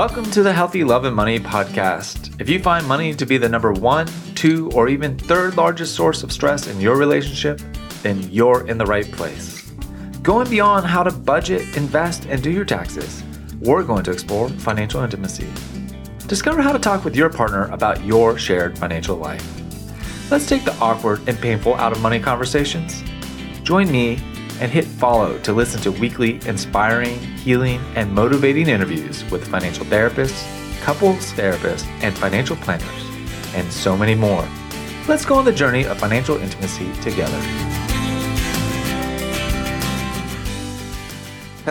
Welcome to the Healthy Love and Money podcast. If you find money to be the number one, two, or even third largest source of stress in your relationship, then you're in the right place. Going beyond how to budget, invest, and do your taxes, we're going to explore financial intimacy. Discover how to talk with your partner about your shared financial life. Let's take the awkward and painful out of money conversations. Join me and hit follow to listen to weekly inspiring, healing, and motivating interviews with financial therapists, couples therapists, and financial planners, and so many more. Let's go on the journey of financial intimacy together.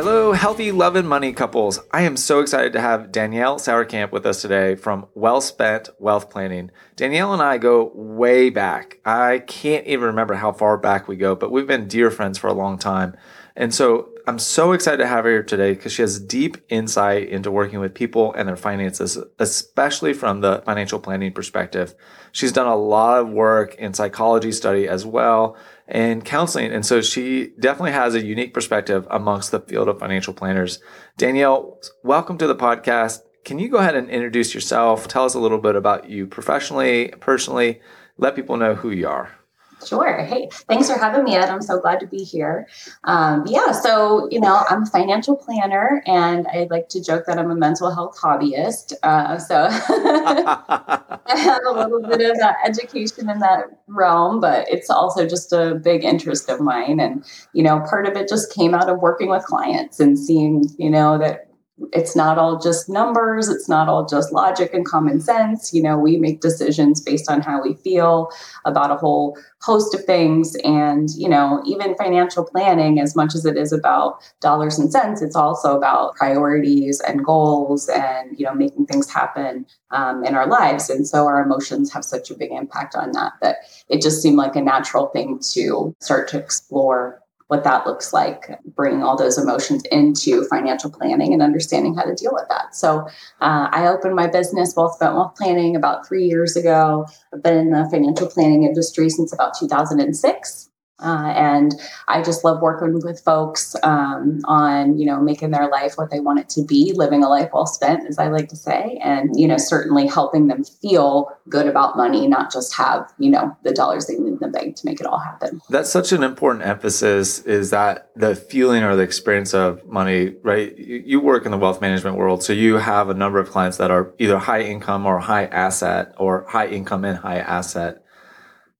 Hello, healthy love and money couples. I am so excited to have Danielle Seurkamp with us today from Well Spent Wealth Planning. Danielle and I go way back. I can't even remember how far back we go, but we've been dear friends for a long time. And so I'm so excited to have her here today because she has deep insight into working with people and their finances, especially from the financial planning perspective. She's done a lot of work in psychology study as well and counseling. And so she definitely has a unique perspective amongst the field of financial planners. Danielle, welcome to the podcast. Can you go ahead and introduce yourself? Tell us a little bit about you professionally, personally. Let people know who you are. Sure. Hey, thanks for having me, Ed. I'm so glad to be here. Um, yeah, so, you know, I'm a financial planner and I like to joke that I'm a mental health hobbyist. Uh, so I have a little bit of uh, education in that realm, but it's also just a big interest of mine. And, you know, part of it just came out of working with clients and seeing, you know, that it's not all just numbers it's not all just logic and common sense. You know we make decisions based on how we feel about a whole host of things. And you know even financial planning as much as it is about dollars and cents it's also about priorities and goals and you know making things happen um, in our lives. And so our emotions have such a big impact on that that it just seemed like a natural thing to start to explore what that looks like, bringing all those emotions into financial planning and understanding how to deal with that. So uh, I opened my business, Well Spent Wealth Planning, about three years ago. I've been in the financial planning industry since about 2006. Uh, and I just love working with folks um, on, you know, making their life what they want it to be, living a life well spent, as I like to say, and, you know, certainly helping them feel good about money, not just have, you know, the dollars they need in the bank to make it all happen. That's such an important emphasis is that the feeling or the experience of money, right? You, you work in the wealth management world. So you have a number of clients that are either high income or high asset or high income and high asset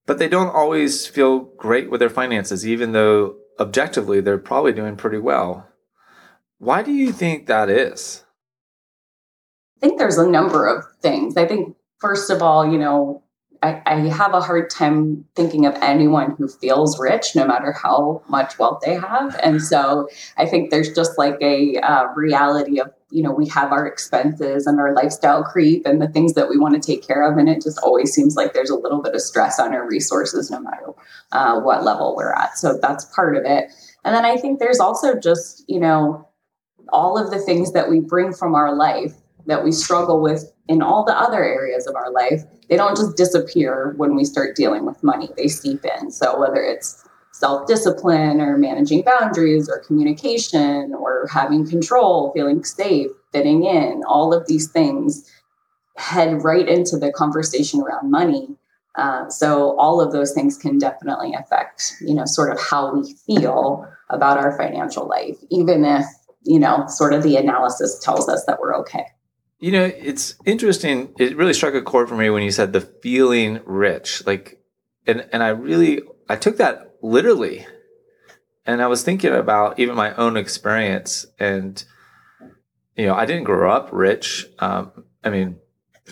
but they don't always feel great with their finances, even though objectively they're probably doing pretty well. Why do you think that is? I think there's a number of things. I think, first of all, you know, I, I, have a hard time thinking of anyone who feels rich, no matter how much wealth they have. And so I think there's just like a uh, reality of, you know, we have our expenses and our lifestyle creep and the things that we want to take care of. And it just always seems like there's a little bit of stress on our resources, no matter uh, what level we're at. So that's part of it. And then I think there's also just, you know, all of the things that we bring from our life that we struggle with in all the other areas of our life, they don't just disappear when we start dealing with money. They seep in. So whether it's self discipline or managing boundaries or communication or having control, feeling safe, fitting in, all of these things head right into the conversation around money. Uh, so all of those things can definitely affect, you know, sort of how we feel about our financial life, even if, you know, sort of the analysis tells us that we're okay. You know, it's interesting. It really struck a chord for me when you said the feeling rich. Like, and, and I really, I took that literally. And I was thinking about even my own experience. And, you know, I didn't grow up rich. Um, I mean,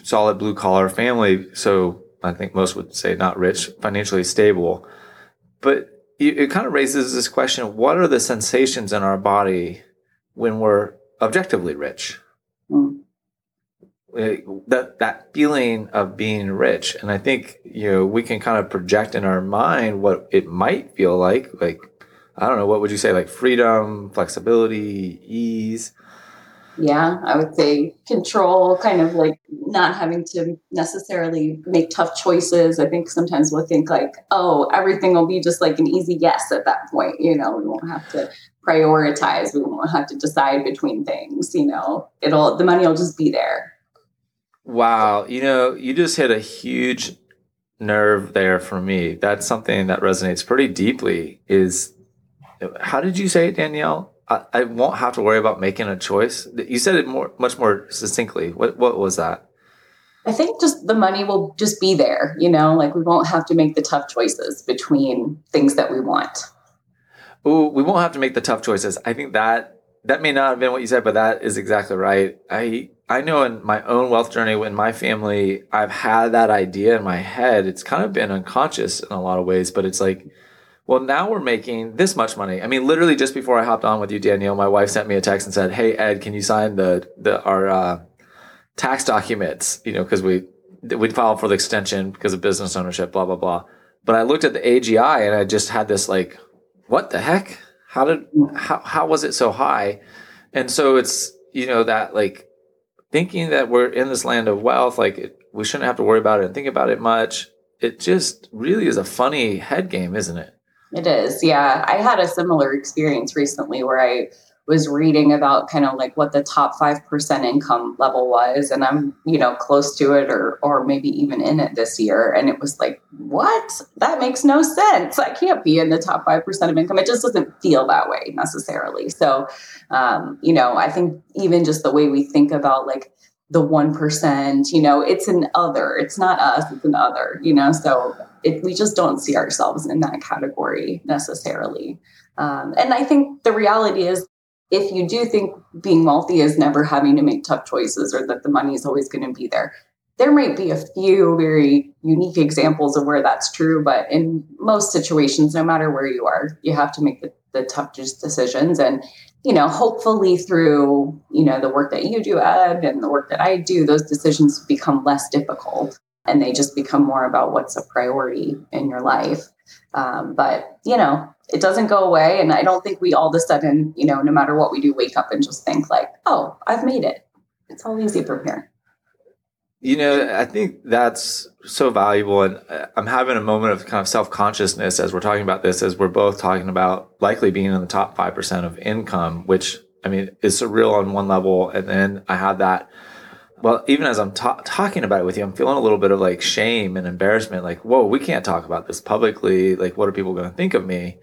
solid blue collar family. So I think most would say not rich, financially stable. But it, it kind of raises this question what are the sensations in our body when we're objectively rich? Mm that that feeling of being rich and i think you know we can kind of project in our mind what it might feel like like i don't know what would you say like freedom flexibility ease Yeah, I would say control, kind of like not having to necessarily make tough choices. I think sometimes we'll think like, oh, everything will be just like an easy yes at that point. You know, we won't have to prioritize. We won't have to decide between things. You know, it'll the money will just be there. Wow, you know, you just hit a huge nerve there for me. That's something that resonates pretty deeply. Is how did you say it, Danielle? I, I won't have to worry about making a choice. You said it more, much more succinctly. What what was that? I think just the money will just be there, you know, like we won't have to make the tough choices between things that we want. Oh, we won't have to make the tough choices. I think that that may not have been what you said, but that is exactly right. I I know in my own wealth journey, in my family, I've had that idea in my head. It's kind of been unconscious in a lot of ways, but it's like well, now we're making this much money. I mean, literally just before I hopped on with you, Danielle, my wife sent me a text and said, "Hey, Ed, can you sign the the our uh, tax documents? You know, because we we filed for the extension because of business ownership, blah blah blah." But I looked at the AGI and I just had this like, "What the heck? How did how how was it so high?" And so it's you know that like thinking that we're in this land of wealth, like it, we shouldn't have to worry about it and think about it much. It just really is a funny head game, isn't it? It is. Yeah. I had a similar experience recently where I was reading about kind of like what the top 5% income level was and I'm, you know, close to it or or maybe even in it this year and it was like, what? That makes no sense. I can't be in the top 5% of income. It just doesn't feel that way necessarily. So, um, you know, I think even just the way we think about like the 1%, you know, it's an other. It's not us, it's an other, you know. So it, we just don't see ourselves in that category necessarily. Um, and I think the reality is if you do think being wealthy is never having to make tough choices or that the money is always going to be there, there might be a few very unique examples of where that's true. But in most situations, no matter where you are, you have to make the, the tough decisions. And you know, hopefully through, you know, the work that you do, Ed, and the work that I do, those decisions become less difficult and they just become more about what's a priority in your life. Um, but, you know, it doesn't go away. And I don't think we all of a sudden, you know, no matter what we do, wake up and just think like, oh, I've made it. It's all easy from here. You know, I think that's so valuable. And uh, I'm having a moment of kind of self consciousness as we're talking about this, as we're both talking about likely being in the top 5% of income, which I mean is surreal on one level. And then I had that, well, even as I'm ta- talking about it with you, I'm feeling a little bit of like shame and embarrassment. Like, whoa, we can't talk about this publicly. Like, what are people going to think of me?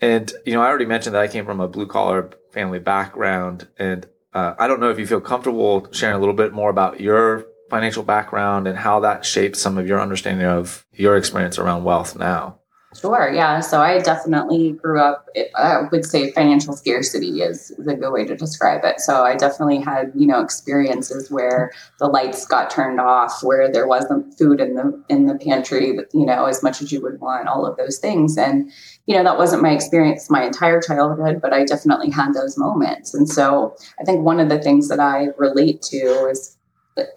And, you know, I already mentioned that I came from a blue collar family background. And uh, I don't know if you feel comfortable sharing a little bit more about your financial background and how that shapes some of your understanding of your experience around wealth now. Sure. Yeah. So I definitely grew up, I would say financial scarcity is, a good way to describe it. So I definitely had, you know, experiences where the lights got turned off, where there wasn't food in the, in the pantry, you know, as much as you would want, all of those things. And, you know, that wasn't my experience my entire childhood, but I definitely had those moments. And so I think one of the things that I relate to is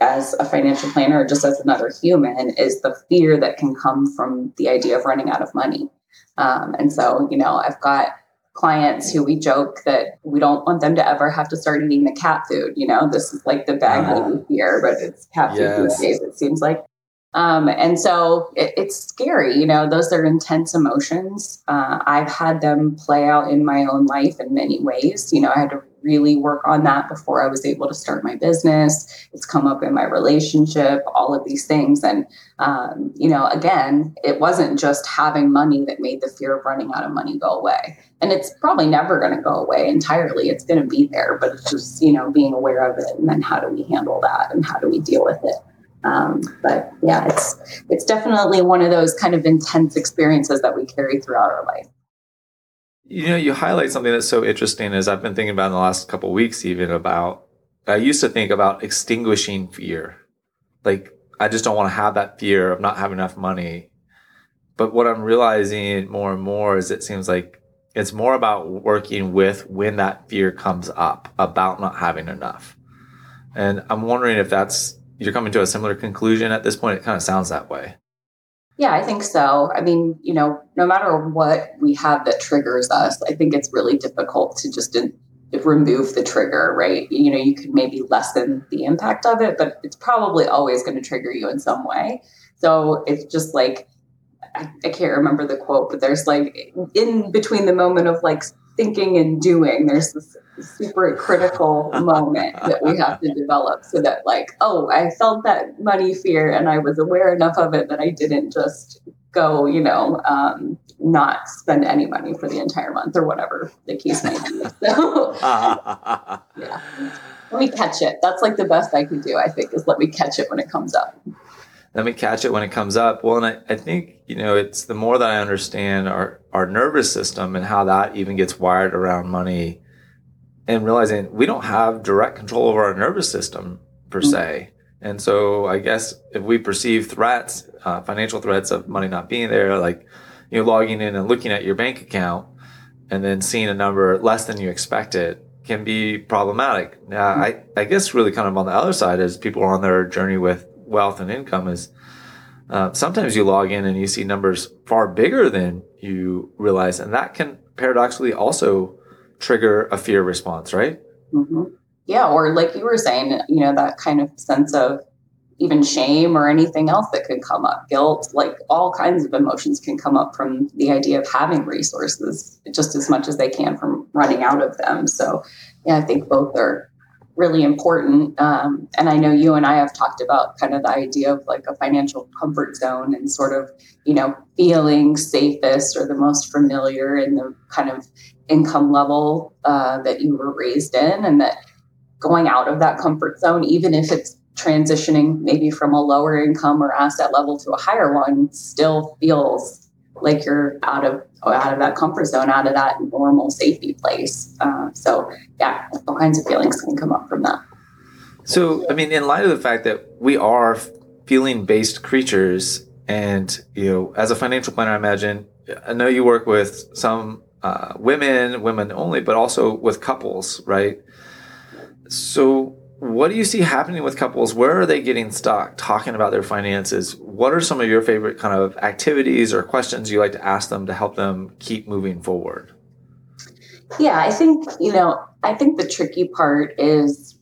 as a financial planner or just as another human is the fear that can come from the idea of running out of money. Um, and so, you know, I've got clients who we joke that we don't want them to ever have to start eating the cat food. You know, this is like the bag uh, uh-huh. fear, but it's cat food these days, it seems like. Um, and so it, it's scary, you know, those are intense emotions. Uh, I've had them play out in my own life in many ways. You know, I had to really work on that before I was able to start my business. It's come up in my relationship, all of these things. And, um, you know, again, it wasn't just having money that made the fear of running out of money go away. And it's probably never going to go away entirely. It's going to be there, but it's just, you know, being aware of it and then how do we handle that and how do we deal with it. Um, but yeah, it's it's definitely one of those kind of intense experiences that we carry throughout our life. You know, you highlight something that's so interesting as I've been thinking about in the last couple weeks, even about, I used to think about extinguishing fear. Like, I just don't want to have that fear of not having enough money. But what I'm realizing more and more is it seems like it's more about working with when that fear comes up about not having enough. And I'm wondering if that's, you're coming to a similar conclusion at this point. It kind of sounds that way. Yeah, I think so. I mean, you know, no matter what we have that triggers us, I think it's really difficult to just remove the trigger, right? You know, you could maybe lessen the impact of it, but it's probably always going to trigger you in some way. So it's just like, I, I can't remember the quote, but there's like in between the moment of like thinking and doing, there's this super critical moment that we have to develop so that like, oh, I felt that money fear and I was aware enough of it that I didn't just go, you know, um, not spend any money for the entire month or whatever the case may be. So, yeah, let me catch it. That's like the best I can do, I think, is let me catch it when it comes up. Let me catch it when it comes up. Well, and I, I think, you know, it's the more that I understand our, our nervous system and how that even gets wired around money and realizing we don't have direct control over our nervous system per mm-hmm. se. And so I guess if we perceive threats, uh, financial threats of money not being there, like you know, logging in and looking at your bank account and then seeing a number less than you expected can be problematic. Now, I, I guess really kind of on the other side as people are on their journey with wealth and income is uh, sometimes you log in and you see numbers far bigger than you realize. And that can paradoxically also trigger a fear response, right? Mm-hmm. Yeah. Or like you were saying, you know, that kind of sense of even shame or anything else that could come up, guilt, like all kinds of emotions can come up from the idea of having resources just as much as they can from running out of them. So, yeah, I think both are really important. Um, and I know you and I have talked about kind of the idea of like a financial comfort zone and sort of, you know, feeling safest or the most familiar in the kind of income level uh, that you were raised in, and that going out of that comfort zone, even if it's transitioning maybe from a lower income or asset level to a higher one still feels like you're out of out of that comfort zone, out of that normal safety place. Uh, so yeah, all kinds of feelings can come up from that. So I mean, in light of the fact that we are feeling based creatures, and you know, as a financial planner, I imagine I know you work with some uh, women, women only, but also with couples, right? So what do you see happening with couples? Where are they getting stuck talking about their finances? What are some of your favorite kind of activities or questions you like to ask them to help them keep moving forward? Yeah, I think, you know, I think the tricky part is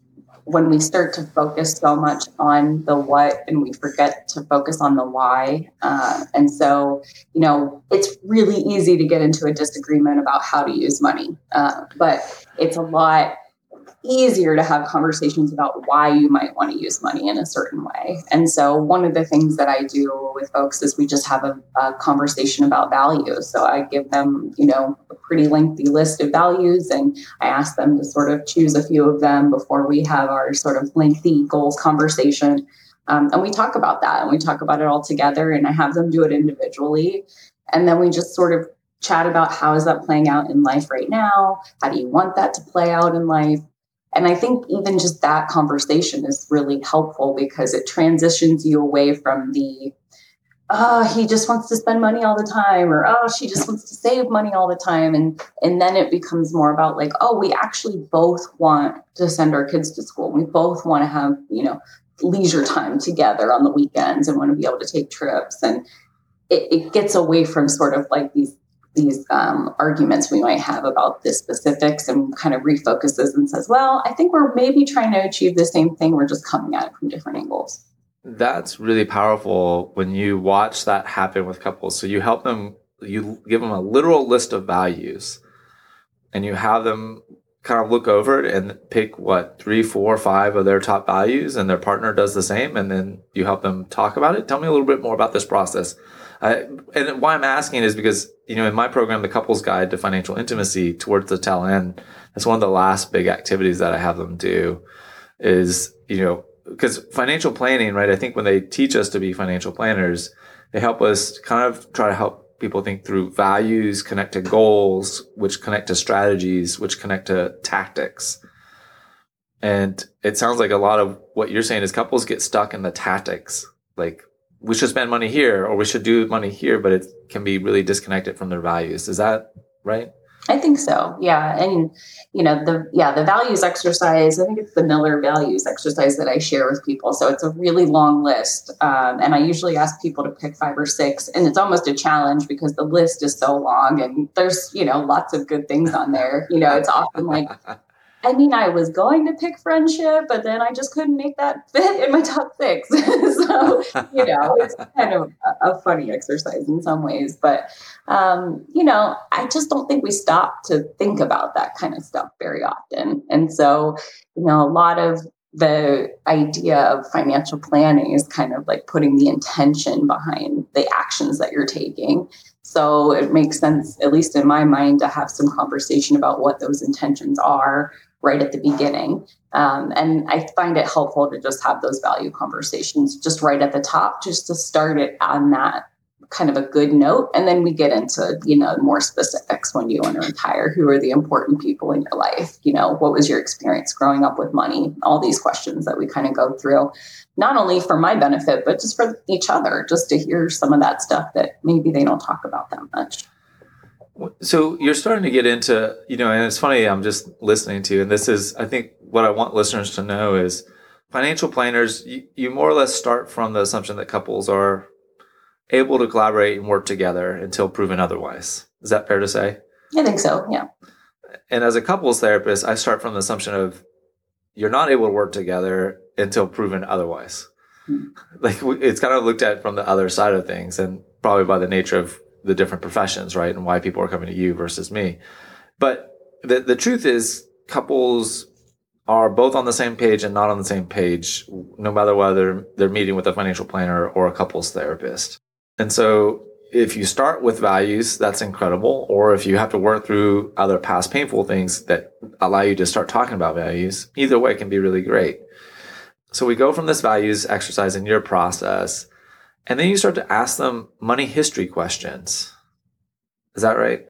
when we start to focus so much on the what and we forget to focus on the why. Uh, and so, you know, it's really easy to get into a disagreement about how to use money, uh, but it's a lot easier to have conversations about why you might want to use money in a certain way. And so, one of the things that I do with folks is we just have a, a, conversation about values. So, I give them, you know, a pretty lengthy list of values and I ask them to sort of choose a few of them before we have our sort of lengthy goals conversation. Um, and we talk about that and we talk about it all together and I have them do it individually. And then we just sort of chat about how is that playing out in life right now? How do you want that to play out in life? And I think even just that conversation is really helpful because it transitions you away from the, oh, he just wants to spend money all the time, or oh, she just wants to save money all the time. And and then it becomes more about like, oh, we actually both want to send our kids to school. We both want to have, you know, leisure time together on the weekends and want to be able to take trips. And it, it gets away from sort of like these these um, arguments we might have about the specifics and kind of refocuses and says, well, I think we're maybe trying to achieve the same thing. We're just coming at it from different angles. That's really powerful when you watch that happen with couples. So you help them, you give them a literal list of values and you have them kind of look over it and pick what three, four, five of their top values and their partner does the same. And then you help them talk about it. Tell me a little bit more about this process. I, and why I'm asking is because, you know, in my program, the couples guide to financial intimacy towards the tail end, that's one of the last big activities that I have them do is, you know, because financial planning, right? I think when they teach us to be financial planners, they help us kind of try to help people think through values, connect to goals, which connect to strategies, which connect to tactics. And it sounds like a lot of what you're saying is couples get stuck in the tactics. Like we should spend money here or we should do money here, but it can be really disconnected from their values. Is that right? I think so. Yeah. And, you know, the, yeah, the values exercise, I think it's the Miller values exercise that I share with people. So it's a really long list. Um, and I usually ask people to pick five or six. And it's almost a challenge because the list is so long and there's, you know, lots of good things on there. You know, it's often like I mean, I was going to pick friendship, but then I just couldn't make that fit in my top six. so, you know, it's kind of a, funny exercise in some ways. But, um, you know, I just don't think we stop to think about that kind of stuff very often. And so, you know, a lot of the idea of financial planning is kind of like putting the intention behind the actions that you're taking. So it makes sense, at least in my mind, to have some conversation about what those intentions are right at the beginning. Um, and I find it helpful to just have those value conversations just right at the top, just to start it on that kind of a good note. And then we get into, you know, more specifics when you want to retire. Who are the important people in your life? You know, what was your experience growing up with money? All these questions that we kind of go through, not only for my benefit, but just for each other, just to hear some of that stuff that maybe they don't talk about that much. So you're starting to get into, you know, and it's funny, I'm just listening to you, and this is, I think, what I want listeners to know is financial planners, you, you more or less start from the assumption that couples are able to collaborate and work together until proven otherwise. Is that fair to say? I think so, yeah. And as a couples therapist, I start from the assumption of you're not able to work together until proven otherwise. Hmm. Like it's kind of looked at from the other side of things and probably by the nature of the different professions, right? And why people are coming to you versus me. But the, the truth is couples are both on the same page and not on the same page, no matter whether they're meeting with a financial planner or a couples therapist. And so if you start with values, that's incredible. Or if you have to work through other past painful things that allow you to start talking about values, either way can be really great. So we go from this values exercise in your process, and then you start to ask them money history questions. Is that right?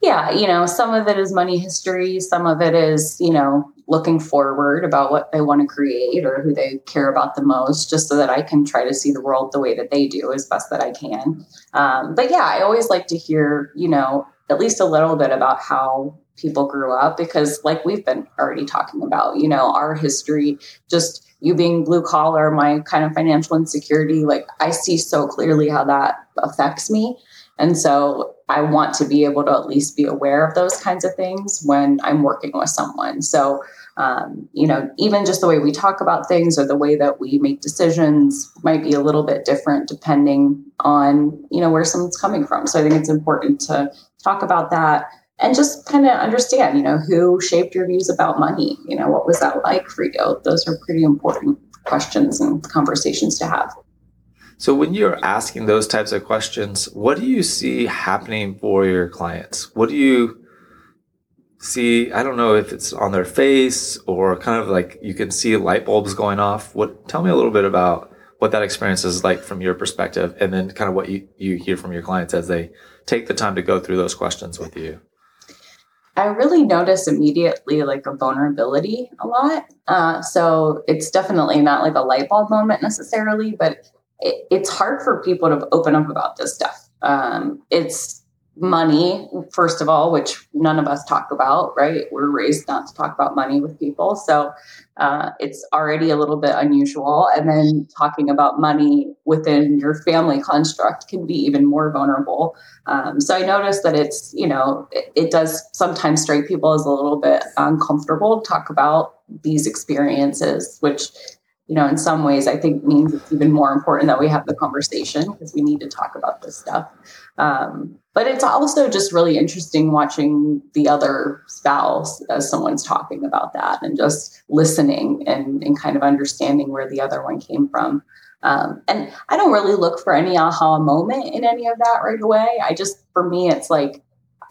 Yeah, you know, some of it is money history, some of it is, you know, looking forward about what they want to create or who they care about the most, just so that I can try to see the world the way that they do as best that I can. Um, but yeah, I always like to hear, you know, at least a little bit about how people grew up because, like we've been already talking about, you know, our history, just you being blue collar, my kind of financial insecurity, like I see so clearly how that affects me. And so I want to be able to at least be aware of those kinds of things when I'm working with someone. So, um, you know, even just the way we talk about things or the way that we make decisions might be a little bit different depending on, you know, where someone's coming from. So I think it's important to talk about that and just kind of understand, you know, who shaped your views about money? You know, what was that like for you? Those are pretty important questions and conversations to have. So when you're asking those types of questions, what do you see happening for your clients? What do you see? I don't know if it's on their face or kind of like you can see light bulbs going off. What tell me a little bit about what that experience is like from your perspective and then kind of what you, you hear from your clients as they take the time to go through those questions with you. I really notice immediately like a vulnerability a lot. Uh, so it's definitely not like a light bulb moment necessarily, but it, it's hard for people to open up about this stuff. Um, it's money, first of all, which none of us talk about, right? We're raised not to talk about money with people. So uh, it's already a little bit unusual. And then talking about money within your family construct can be even more vulnerable. Um, so I noticed that it's, you know, it, it does sometimes strike people as a little bit uncomfortable to talk about these experiences, which you know, in some ways, I think means it's even more important that we have the conversation because we need to talk about this stuff. Um, but it's also just really interesting watching the other spouse as someone's talking about that and just listening and, and kind of understanding where the other one came from. Um, and I don't really look for any aha moment in any of that right away. I just, for me, it's like,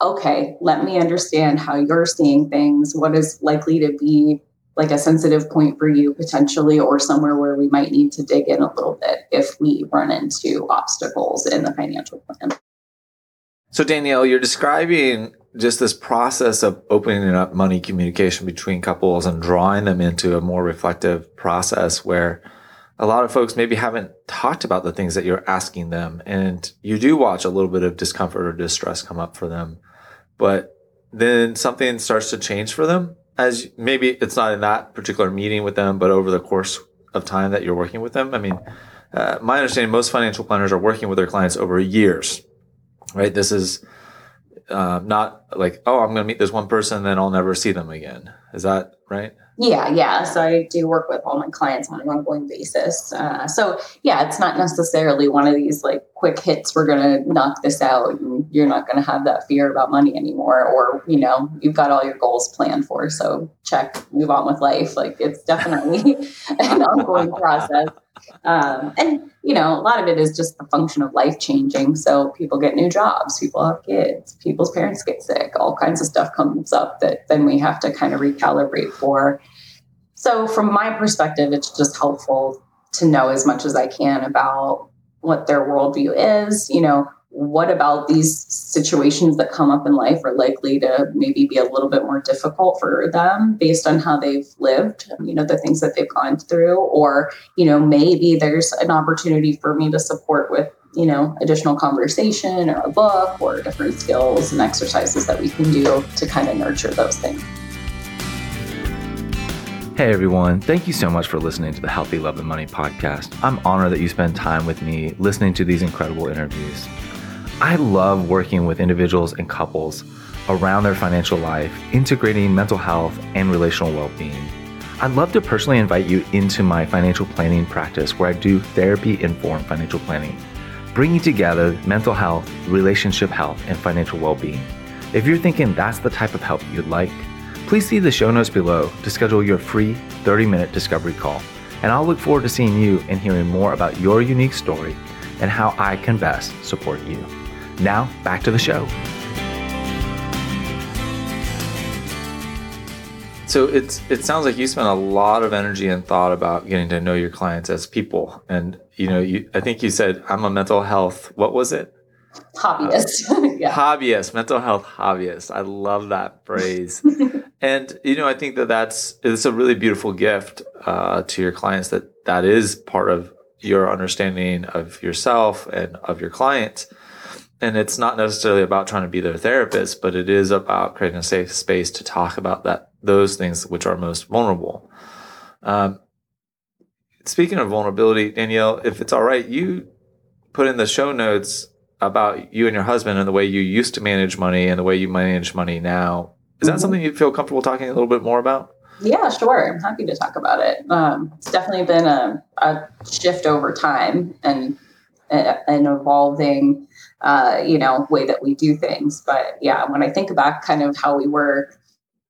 okay, let me understand how you're seeing things, what is likely to be like a sensitive point for you potentially, or somewhere where we might need to dig in a little bit if we run into obstacles in the financial plan. So, Danielle, you're describing just this process of opening up money communication between couples and drawing them into a more reflective process where a lot of folks maybe haven't talked about the things that you're asking them. And you do watch a little bit of discomfort or distress come up for them. But then something starts to change for them as maybe it's not in that particular meeting with them, but over the course of time that you're working with them. I mean, uh, my understanding, most financial planners are working with their clients over years, right? This is um, not like oh i'm going to meet this one person then i'll never see them again is that right yeah, yeah. So I do work with all my clients on an ongoing basis. Uh, so yeah, it's not necessarily one of these like quick hits. We're going to knock this out, and you're not going to have that fear about money anymore, or you know, you've got all your goals planned for. So check, move on with life. Like it's definitely an ongoing process. Um, and you know, a lot of it is just the function of life changing. So people get new jobs, people have kids, people's parents get sick, all kinds of stuff comes up that then we have to kind of recalibrate for. So, from my perspective, it's just helpful to know as much as I can about what their worldview is. You know, what about these situations that come up in life are likely to maybe be a little bit more difficult for them based on how they've lived, you know, the things that they've gone through, or, you know, maybe there's an opportunity for me to support with you know, additional conversation or a book or different skills and exercises that we can do to kind of nurture those things. Hey everyone, thank you so much for listening to the Healthy Love and Money podcast. I'm honored that you spend time with me listening to these incredible interviews. I love working with individuals and couples around their financial life, integrating mental health and relational well being. I'd love to personally invite you into my financial planning practice where I do therapy informed financial planning, bringing together mental health, relationship health, and financial well being. If you're thinking that's the type of help you'd like, Please see the show notes below to schedule your free 30 minute discovery call. And I'll look forward to seeing you and hearing more about your unique story and how I can best support you. Now, back to the show. So it's it sounds like you spent a lot of energy and thought about getting to know your clients as people. And you know, you I think you said I'm a mental health. What was it? Hobbyist. Uh, yeah. Hobbyist, mental health hobbyist. I love that phrase. And you know, I think that that's it's a really beautiful gift uh, to your clients that that is part of your understanding of yourself and of your clients. And it's not necessarily about trying to be their therapist, but it is about creating a safe space to talk about that those things which are most vulnerable. Um, speaking of vulnerability, Danielle, if it's all right, you put in the show notes about you and your husband and the way you used to manage money and the way you manage money now is that mm-hmm. something you feel comfortable talking a little bit more about? Yeah, sure. I'm happy to talk about it. Um, it's definitely been a, a, shift over time and an evolving, uh, you know, way that we do things. But yeah, when I think about kind of how we were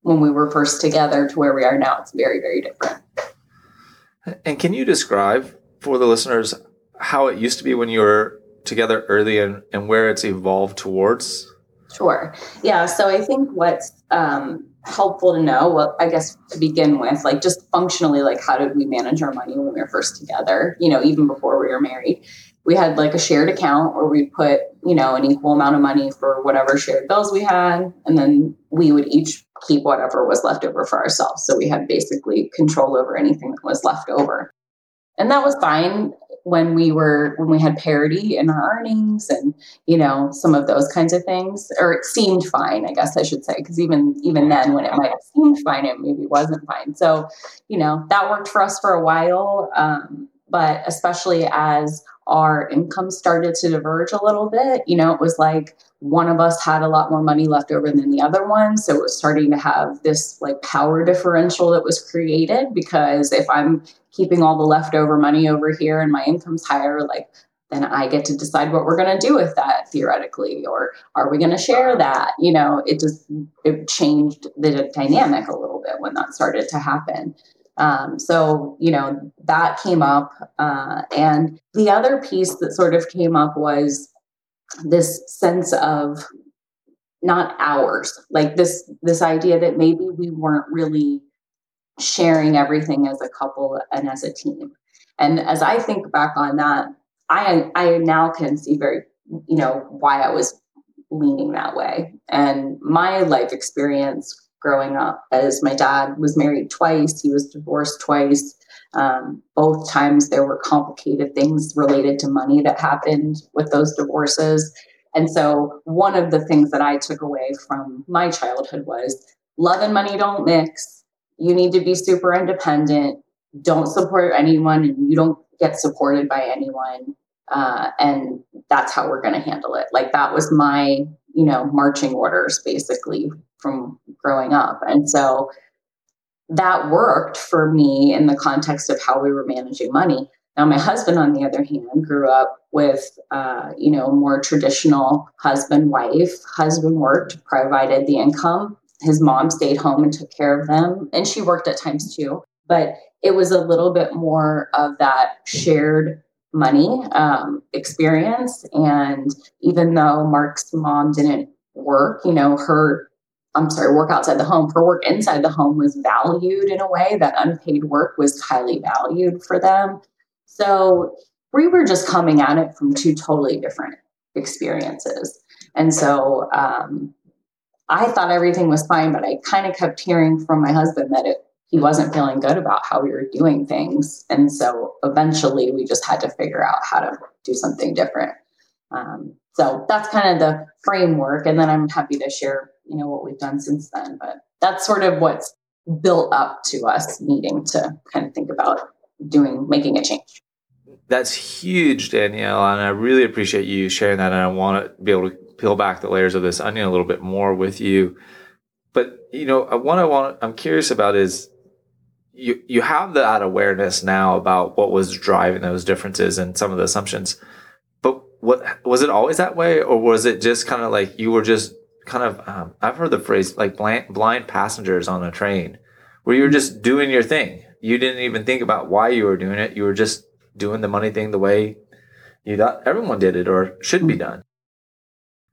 when we were first together to where we are now, it's very, very different. And can you describe for the listeners how it used to be when you were together early and, and where it's evolved towards? Sure. Yeah. So I think what's um, helpful to know, well, I guess to begin with, like just functionally, like how did we manage our money when we were first together? You know, even before we were married, we had like a shared account where we put, you know, an equal amount of money for whatever shared bills we had, and then we would each keep whatever was left over for ourselves. So we had basically control over anything that was left over. And that was fine when we were when we had parity in our earnings and you know some of those kinds of things or it seemed fine i guess i should say because even even then when it might have seemed fine it maybe wasn't fine so you know that worked for us for a while um, but especially as our income started to diverge a little bit. You know it was like one of us had a lot more money left over than the other one. So it was starting to have this like power differential that was created because if i'm keeping all the leftover money over here and my income's higher like then i get to decide what we're going to do with that theoretically or are we going to share that? You know it just it changed the dynamic a little bit when that started to happen um, so you know that came up uh, and the other piece that sort of came up was this sense of not ours like this this idea that maybe we weren't really sharing everything as a couple and as a team. And as i think back on that i i now can see very you know why i was leaning that way. And my life experience growing up as my dad was married twice he was divorced twice um, both times there were complicated things related to money that happened with those divorces. And so, one of the things that I took away from my childhood was love and money don't mix. You need to be super independent. Don't support anyone, and you don't get supported by anyone. Uh, and that's how we're going to handle it. Like, that was my you know, marching orders basically from growing up. And so that worked for me in the context of how we were managing money. Now, my husband, on the other hand, grew up with, uh, you know, more traditional husband wife. Husband worked, provided the income. His mom stayed home and took care of them, and she worked at times too. But it was a little bit more of that shared money um, experience. And even though Mark's mom didn't work, you know, her I'm sorry, work outside the home. Her work inside the home was valued in a way that unpaid work was highly valued for them. So we were just coming at it from two totally different experiences. And so um, I thought everything was fine, but I kind of kept hearing from my husband that it, he wasn't feeling good about how we were doing things. And so eventually we just had to figure out how to do something different. Um, so that's kind of the framework. And then I'm happy to share you know what we've done since then but that's sort of what's built up to us needing to kind of think about doing making a change that's huge danielle and i really appreciate you sharing that and i want to be able to peel back the layers of this onion a little bit more with you but you know what i want i'm curious about is you you have that awareness now about what was driving those differences and some of the assumptions but what was it always that way or was it just kind of like you were just kind of um, I've heard the phrase like blind, blind passengers on a train, where you're just doing your thing. You didn't even think about why you were doing it. You were just doing the money thing the way you thought everyone did it or should be done.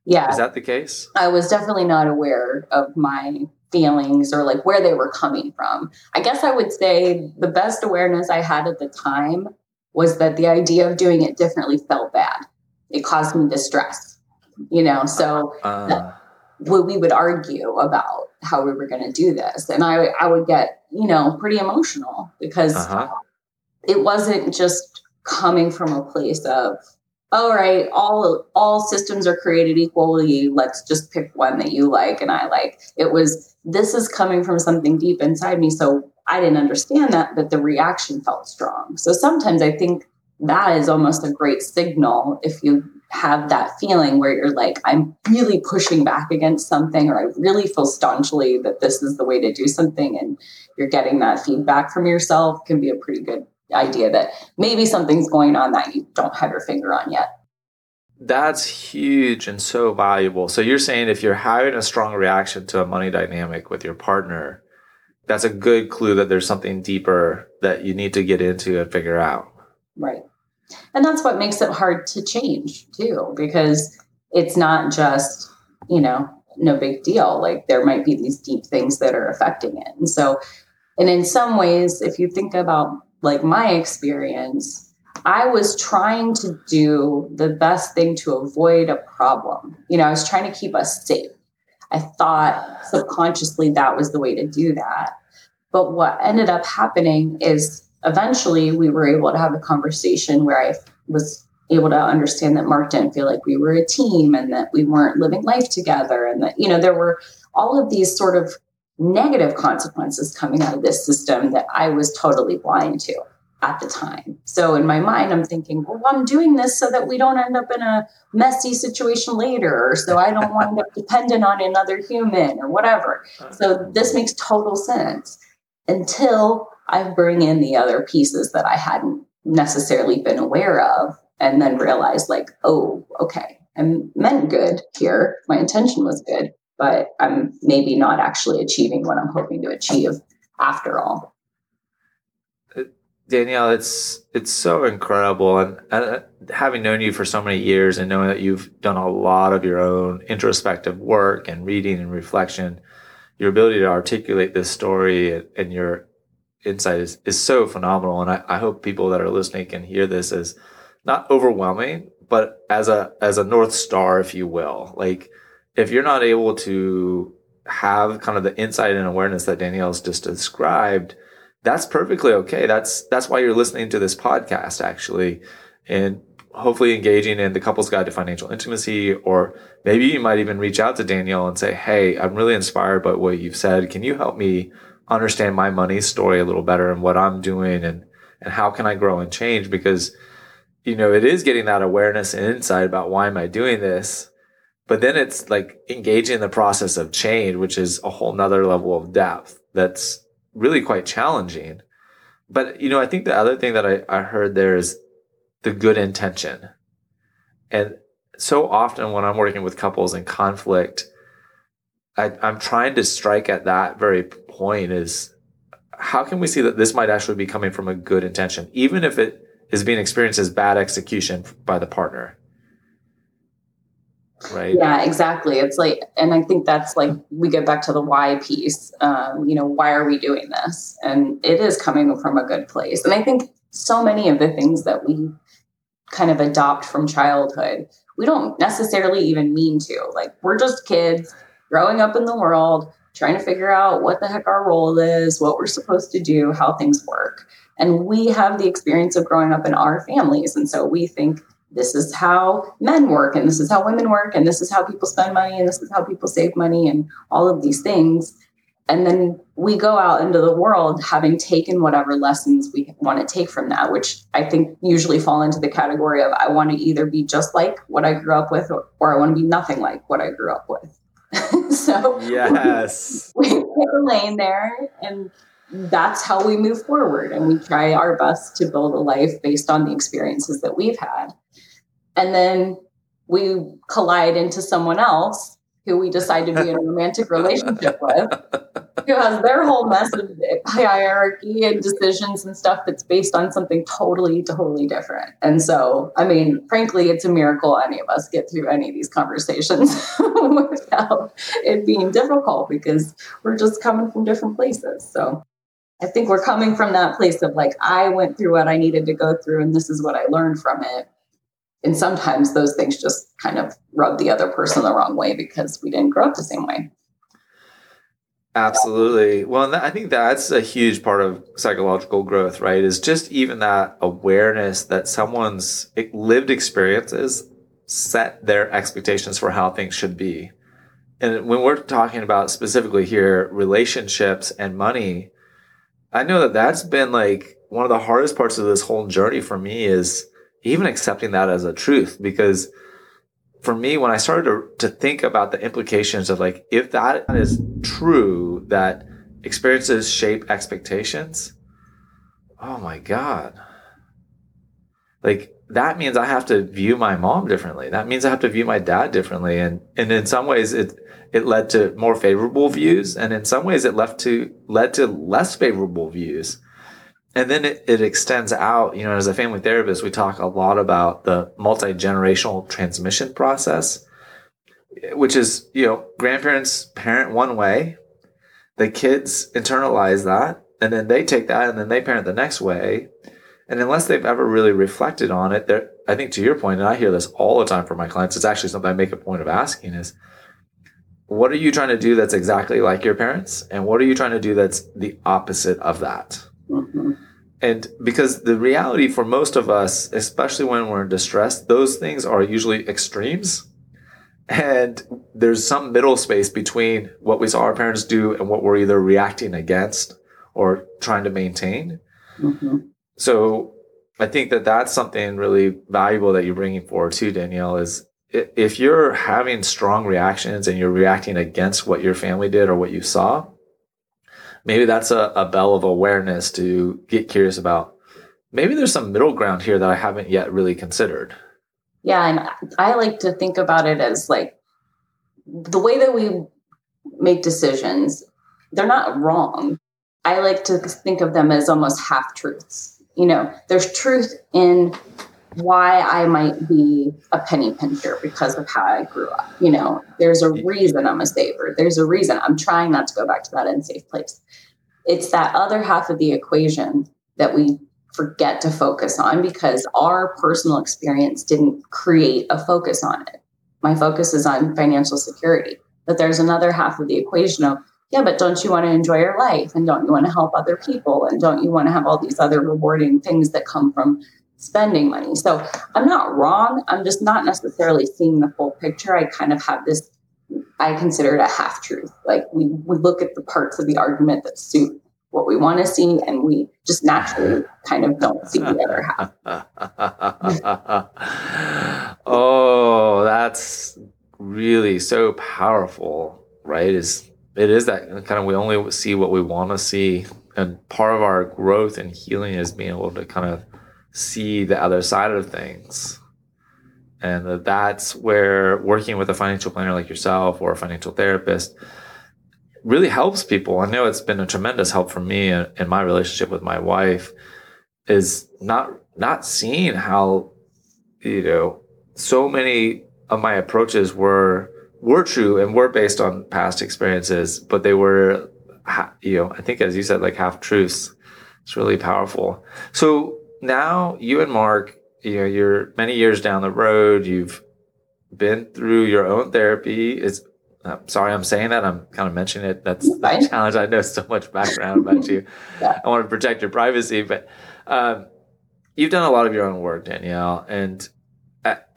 Yeah. Is that the case? I was definitely not aware of my feelings or like where they were coming from. I guess I would say the best awareness I had at the time was that the idea of doing it differently felt bad. It caused me distress, you know. So uh, we would argue about how we were going to do this and I, I would get you know pretty emotional because uh-huh. it wasn't just coming from a place of all right all all systems are created equally. Let's just pick one that you like and i like. It was this is coming from something deep inside me so i didn't understand that but the reaction felt strong. So sometimes i think that is almost a great signal if you have that feeling where you're like, I'm really pushing back against something, or I really feel staunchly that this is the way to do something, and you're getting that feedback from yourself, can be a pretty good idea that maybe something's going on that you don't have your finger on yet. That's huge and so valuable. So you're saying if you're having a strong reaction to a money dynamic with your partner, that's a good clue that there's something deeper that you need to get into and figure out. Right. And that's what makes it hard to change too, because it's not just, you know, no big deal. Like there might be these deep things that are affecting it. And so, and in some ways, if you think about like my experience, I was trying to do the best thing to avoid a problem. You know, I was trying to keep us safe. I thought subconsciously that was the way to do that. But what ended up happening is eventually we were able to have a conversation where I was able to understand that Mark didn't feel like we were a team and that we weren't living life together and that, you know, there were all of these sort of negative consequences coming out of this system that I was totally blind to at the time. So in my mind, I'm thinking, well, I'm doing this so that we don't end up in a messy situation later, or so I don't wind up dependent on another human or whatever. So this makes total sense until I bring in the other pieces that I hadn't necessarily been aware of and then realize like, oh, okay, I meant good here. My intention was good, but I'm maybe not actually achieving what I'm hoping to achieve after all. Danielle, it's it's so incredible, and, and uh, having known you for so many years, and knowing that you've done a lot of your own introspective work and reading and reflection, your ability to articulate this story and your insight is, is so phenomenal. And I, I hope people that are listening can hear this as not overwhelming, but as a as a north star, if you will. Like if you're not able to have kind of the insight and awareness that Danielle's just described, that's perfectly okay. That's that's why you're listening to this podcast actually. And hopefully engaging in the couple's guide to financial intimacy, or maybe you might even reach out to Danielle and say, Hey, I'm really inspired by what you've said. Can you help me understand my money story a little better and what I'm doing and, and how can I grow and change? Because, you know, it is getting that awareness and insight about why am I doing this? But then it's like engaging in the process of change, which is a whole nother level of depth that's really quite challenging. But, you know, I think the other thing that I, I heard there is the good intention. And so often when I'm working with couples in conflict, I, I'm trying to strike at that very point is how can we see that this might actually be coming from a good intention, even if it is being experienced as bad execution by the partner? Right. Yeah, exactly. It's like, and I think that's like we get back to the why piece. Um, you know, why are we doing this? And it is coming from a good place. And I think so many of the things that we kind of adopt from childhood, we don't necessarily even mean to. Like, we're just kids growing up in the world, trying to figure out what the heck our role is, what we're supposed to do, how things work. And we have the experience of growing up in our families. And so we think this is how men work, and this is how women work, and this is how people spend money, and this is how people save money, and all of these things. And then we go out into the world having taken whatever lessons we want to take from that, which I think usually fall into the category of I want to either be just like what I grew up with or, or I want to be nothing like what I grew up with. so yes, we, we pick a lane there, and that's how we move forward. And we try our best to build a life based on the experiences that we've had, and then we collide into someone else who we decide to be in a romantic relationship with, who has their whole mess of hierarchy and decisions and stuff that's based on something totally, totally different. And so, I mean, frankly, it's a miracle any of us get through any of these conversations without it being difficult because we're just coming from different places. So, I think we're coming from that place of like, I went through what I needed to go through, and this is what I learned from it and sometimes those things just kind of rub the other person the wrong way because we didn't grow up the same way. Absolutely. Well, I think that's a huge part of psychological growth, right? Is just even that awareness that someone's lived experiences set their expectations for how things should be. And when we're talking about specifically here relationships and money, I know that that's been like one of the hardest parts of this whole journey for me is even accepting that as a truth because for me when i started to, to think about the implications of like if that is true that experiences shape expectations oh my god. Like that means i have to view my mom differently. That means i have to view my dad differently. And and in some ways it it led to more favorable views. And in some ways it left to led to less favorable views and then it, it extends out you know as a family therapist we talk a lot about the multi-generational transmission process which is you know grandparents parent one way the kids internalize that and then they take that and then they parent the next way. And unless they've ever really reflected on it they're i think to your point and i hear this all the time from my clients it's actually something i make a point of asking is what are you trying to do that's exactly like your parents? And what are you trying to do that's the opposite of that? Mm-hmm. And because the reality for most of us, especially when we're in distress, those things are usually extremes. And there's some middle space between what we saw our parents do and what we're either reacting against or trying to maintain. Mm-hmm. So I think that that's something really valuable that you're bringing forward too, Danielle, is if you're having strong reactions and you're reacting against what your family did or what you saw, maybe that's a, a bell of awareness to get curious about. Maybe there's some middle ground here that I haven't yet really considered. Yeah, and I like to think about it as like the way that we make decisions, they're not wrong. I like to think of them as almost half truths. You know, there's truth in why I might be a penny pincher because of how I grew up. You know, there's a reason I'm a saver. There's a reason I'm trying not to go back to that unsafe place. It's that other half of the equation that we forget to focus on because our personal experience didn't create a focus on it. My focus is on financial security. But there's another half of the equation of, yeah, but don't you want to enjoy your life? And don't you want to help other people? And don't you want to have all these other rewarding things that come from spending money. So I'm not wrong. I'm just not necessarily seeing the full picture. I kind of have this, I consider it a half truth. Like we, we look at the parts of the argument that suit what we want to see and we just naturally kind of don't see the other half. oh, that's really so powerful, right? Is it is that kind of we only see what we want to see, and part of our growth and healing is being able to kind of see the other side of things. And that's where working with a financial planner like yourself or a financial therapist really helps people. I know it's been a tremendous help for me in, my relationship with my wife is not not seeing how you know so many of my approaches were were true and were based on past experiences, but they were you know I think as you said like half truths. It's really powerful. So now you and Mark, you know, you're many years down the road. You've been through your own therapy. It's I'm sorry I'm saying that. I'm kind of mentioning it. That's the challenge. I know so much background about you. yeah. I want to protect your privacy, but um, you've done a lot of your own work, Danielle. And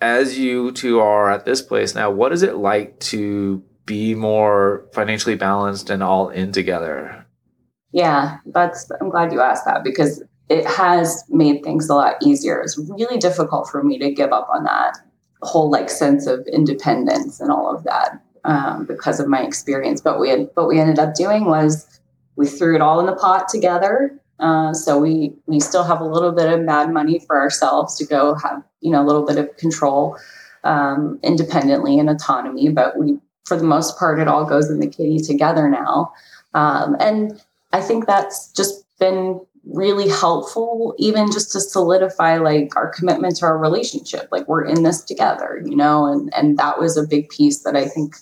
as you two are at this place now, what is it like to be more financially balanced and all in together? Yeah, that's. I'm glad you asked that because it has made things a lot easier. It's really difficult for me to give up on that whole like sense of independence and all of that um, because of my experience. But we had, what we ended up doing was we threw it all in the pot together. Uh, so we we still have a little bit of mad money for ourselves to go have you know a little bit of control um, independently and autonomy. But we for the most part it all goes in the kitty together now, um, and I think that's just been really helpful even just to solidify like our commitment to our relationship. Like we're in this together you know and and that was a big piece that i think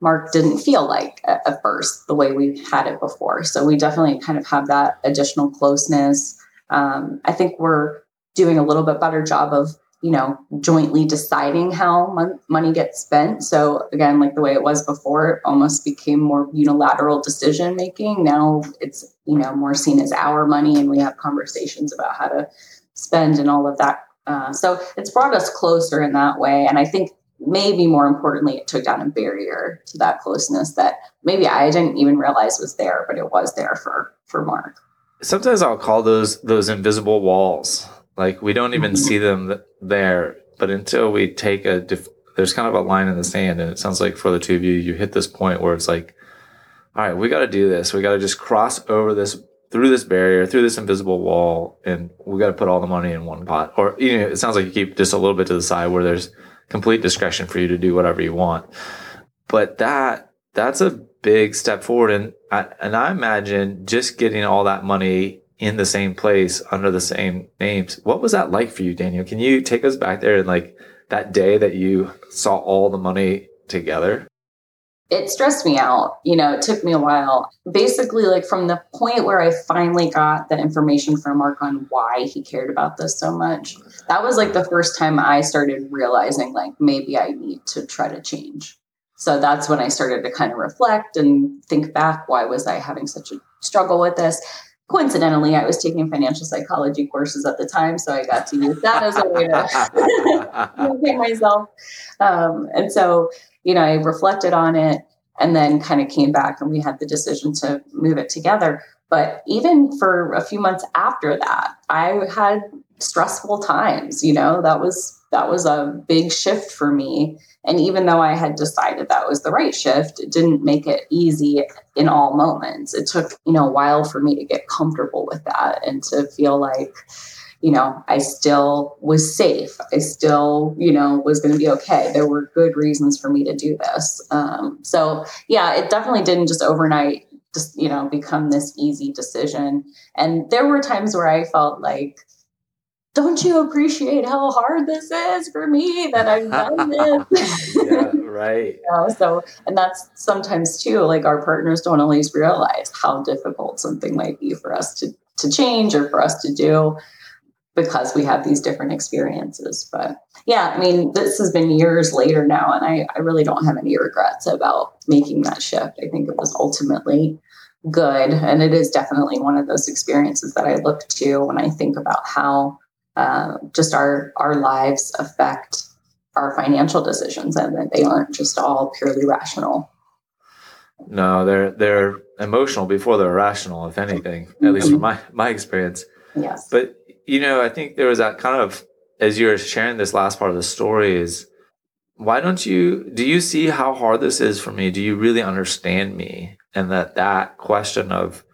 mark didn't feel like at, at first the way we had it before. So we definitely kind of have that additional closeness. Um, i think we're doing a little bit better job of you know, jointly deciding how mon- money gets spent. So again, like the way it was before, it almost became more unilateral decision making. Now it's, you know, more seen as our money and we have conversations about how to spend and all of that. Uh, so it's brought us closer in that way. And I think maybe more importantly, it took down a barrier to that closeness that maybe I didn't even realize was there, but it was there for, for Mark. Sometimes I'll call those, those invisible walls like we don't even see them there, but until we take a, there's kind of a line in the sand, and it sounds like for the two of you, you hit this point where it's like, all right, we got to do this. We got to just cross over this through this barrier, through this invisible wall, and we got to put all the money in one pot. Or you know, it sounds like you keep just a little bit to the side where there's complete discretion for you to do whatever you want. But that that's a big step forward, and I, and I imagine just getting all that money in the same place under the same names. What was that like for you, Danielle? Can you take us back there and like that day that you saw all the money together? It stressed me out. You know, it took me a while. Basically, like from the point where I finally got the information from Mark on why he cared about this so much, that was like the first time I started realizing, like, maybe I need to try to change. So that's when I started to kind of reflect and think back why was I having such a struggle with this? Coincidentally, I was taking financial psychology courses at the time, so I got to use that as a way to motivate myself. Um, and so, you know, I reflected on it and then kind of came back and we had the decision to move it together. But even for a few months after that, I had stressful times, you know, that was that was a big shift for me and even though I had decided that was the right shift, it didn't make it easy in all moments. It took, you know, a while for me to get comfortable with that and to feel like, you know, I still was safe. I still, you know, was going to be okay. There were good reasons for me to do this. Um, so, yeah, it definitely didn't just overnight just, you know, become this easy decision. And there were times where I felt like, don't you appreciate how hard this is for me that I've done this? yeah, right. you know, so, and that's sometimes too, like our partners don't always realize how difficult something might be for us to, to change or for us to do because we have these different experiences. But yeah, I mean, this has been years later now, and I, I really don't have any regrets about making that shift. I think it was ultimately good. And it is definitely one of those experiences that I look to when I think about how uh, just our our lives affect our financial decisions and that they aren't just all purely rational no they're they're emotional before they're rational if anything mm-hmm. at least from my my experience yes but you know i think there was that kind of as you were sharing this last part of the story is why don't you do you see how hard this is for me? Do you really understand me? And that that question of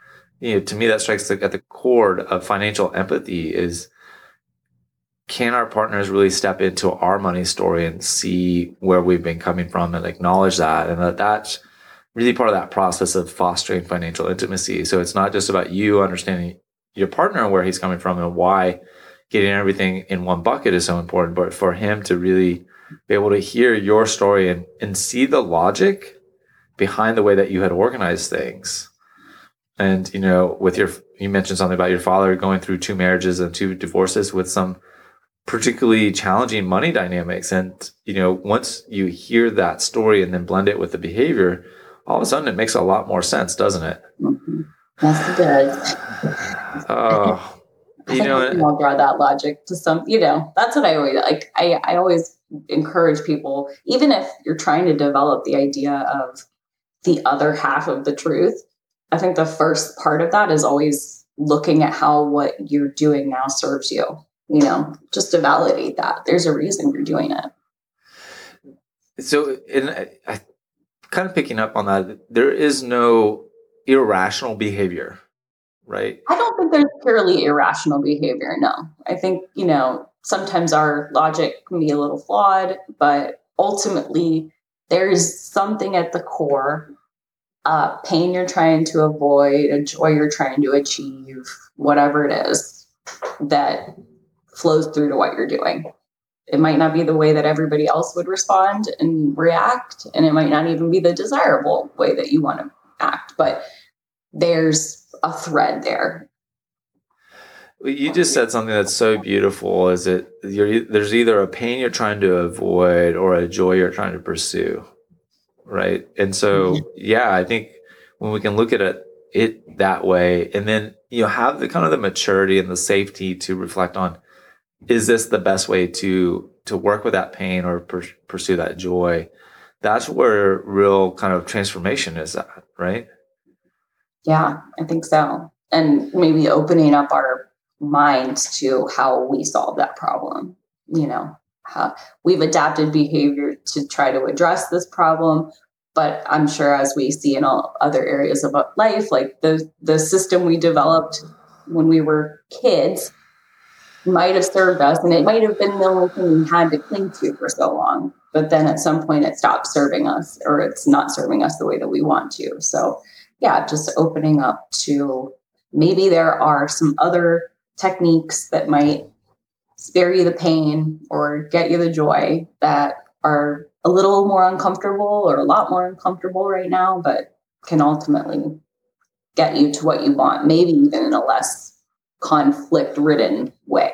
you know, to me that strikes at the chord of financial empathy is can our partners really step into our money story and see where we've been coming from and acknowledge that? And that that's really part of that process of fostering financial intimacy. So it's not just about you understanding your partner and where he's coming from and why getting everything in one bucket is so important but for him to really be able to hear your story and, and see the logic behind the way that you had organized things. And you know with your you mentioned something about your father going through two marriages and two divorces with some particularly challenging money dynamics. And, you know, once you hear that story and then blend it with the behavior, all of a sudden it makes a lot more sense, doesn't it? Mm-hmm. Yes, it does. Oh, you know, we all draw that logic to some, you know, that's what I always like. I, I always encourage people, even if you're trying to develop the idea of the other half of the truth, I think the first part of that is always looking at how what you're doing now serves you you know, just to validate that there's a reason you're doing it. So, in I, kind of picking up on that, there is no irrational behavior, right? I don't think there's purely irrational behavior. No, I think you know sometimes our logic can be a little flawed, but ultimately there's something at the core uh, pain you're trying to avoid, a joy you're trying to achieve, whatever it is, that flows through to what you're doing. It might not be the way that everybody else would respond and react, and it might not even be the desirable way that you want to act, but there's a thread there. You just said something that's so beautiful is it there's either a pain you're trying to avoid or a joy you're trying to pursue. Right. And so, mm-hmm. yeah, I think when we can look at it, it that way and then you know have the kind of the maturity and the safety to reflect on is this the best way to to work with that pain or per, pursue that joy? That's where real kind of transformation is at right? Yeah i think so. And maybe opening up our minds to how we solve that problem you know how we've adapted behavior to try to address this problem but i'm sure as we see in all other areas of life like the the system we developed when we were kids might have served us and it might have been the only thing we had to cling to for so long. But then at some point it stops serving us or it's not serving us the way that we want to. So, yeah, just opening up to maybe there are some other techniques that might spare you the pain or get you the joy that are a little more uncomfortable or a lot more uncomfortable right now, but can ultimately get you to what you want, maybe even in a less conflict ridden way.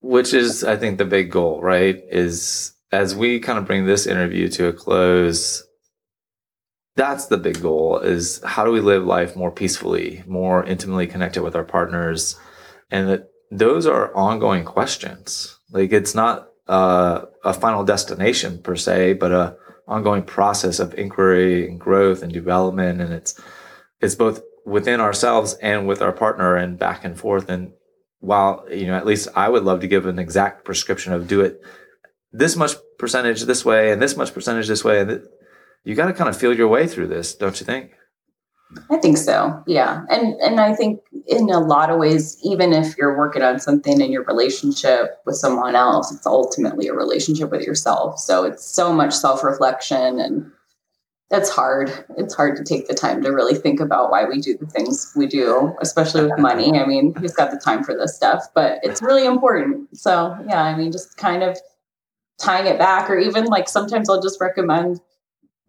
Which is, I think, the big goal, right? Is as we kind of bring this interview to a close, that's the big goal is how do we live life more peacefully, more intimately connected with our partners? And that those are ongoing questions. Like it's not uh, a final destination per se, but a ongoing process of inquiry and growth and development. And it's, it's both within ourselves and with our partner and back and forth. And while, you know, at least I would love to give an exact prescription of do it this much percentage this way and this much percentage this way. And th- you got to kind of feel your way through this, don't you think? I think so. Yeah. And and I think in a lot of ways even if you're working on something in your relationship with someone else, it's ultimately a relationship with yourself. So it's so much self-reflection and that's hard. It's hard to take the time to really think about why we do the things we do, especially with money. I mean, who's got the time for this stuff? But it's really important. So, yeah, I mean, just kind of tying it back, or even like sometimes I'll just recommend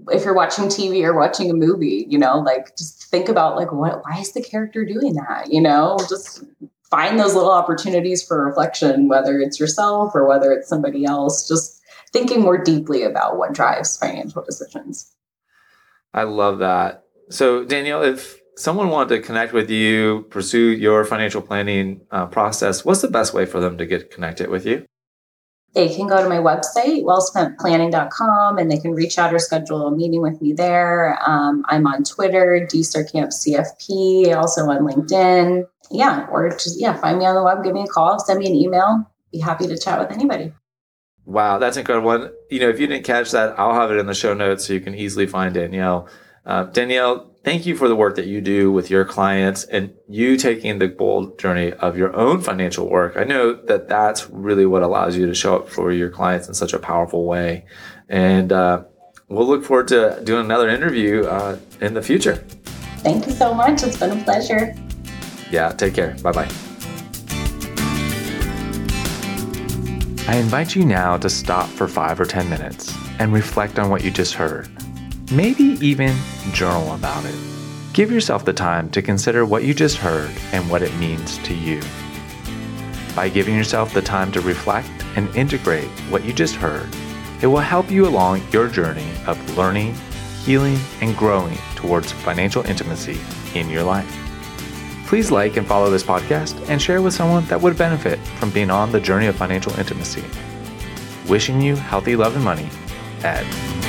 if you're watching TV or watching a movie, you know, like just think about like what why is the character doing that? You know, just find those little opportunities for reflection, whether it's yourself or whether it's somebody else, just thinking more deeply about what drives financial decisions. I love that. So, Danielle, if someone wanted to connect with you, pursue your financial planning uh, process, what's the best way for them to get connected with you? They can go to my website, wellspentplanning.com, and they can reach out or schedule a meeting with me there. Um, I'm on Twitter, CFP, also on LinkedIn. Yeah, or just, yeah, find me on the web, give me a call, send me an email. Be happy to chat with anybody. Wow, that's incredible. And, you know, if you didn't catch that, I'll have it in the show notes so you can easily find Danielle. Uh, Danielle, thank you for the work that you do with your clients and you taking the bold journey of your own financial work. I know that that's really what allows you to show up for your clients in such a powerful way. And uh, we'll look forward to doing another interview uh, in the future. Thank you so much. It's been a pleasure. Yeah, take care. Bye bye. I invite you now to stop for five or 10 minutes and reflect on what you just heard. Maybe even journal about it. Give yourself the time to consider what you just heard and what it means to you. By giving yourself the time to reflect and integrate what you just heard, it will help you along your journey of learning, healing, and growing towards financial intimacy in your life. Please like and follow this podcast and share with someone that would benefit from being on the journey of financial intimacy. Wishing you healthy love and money, Ed.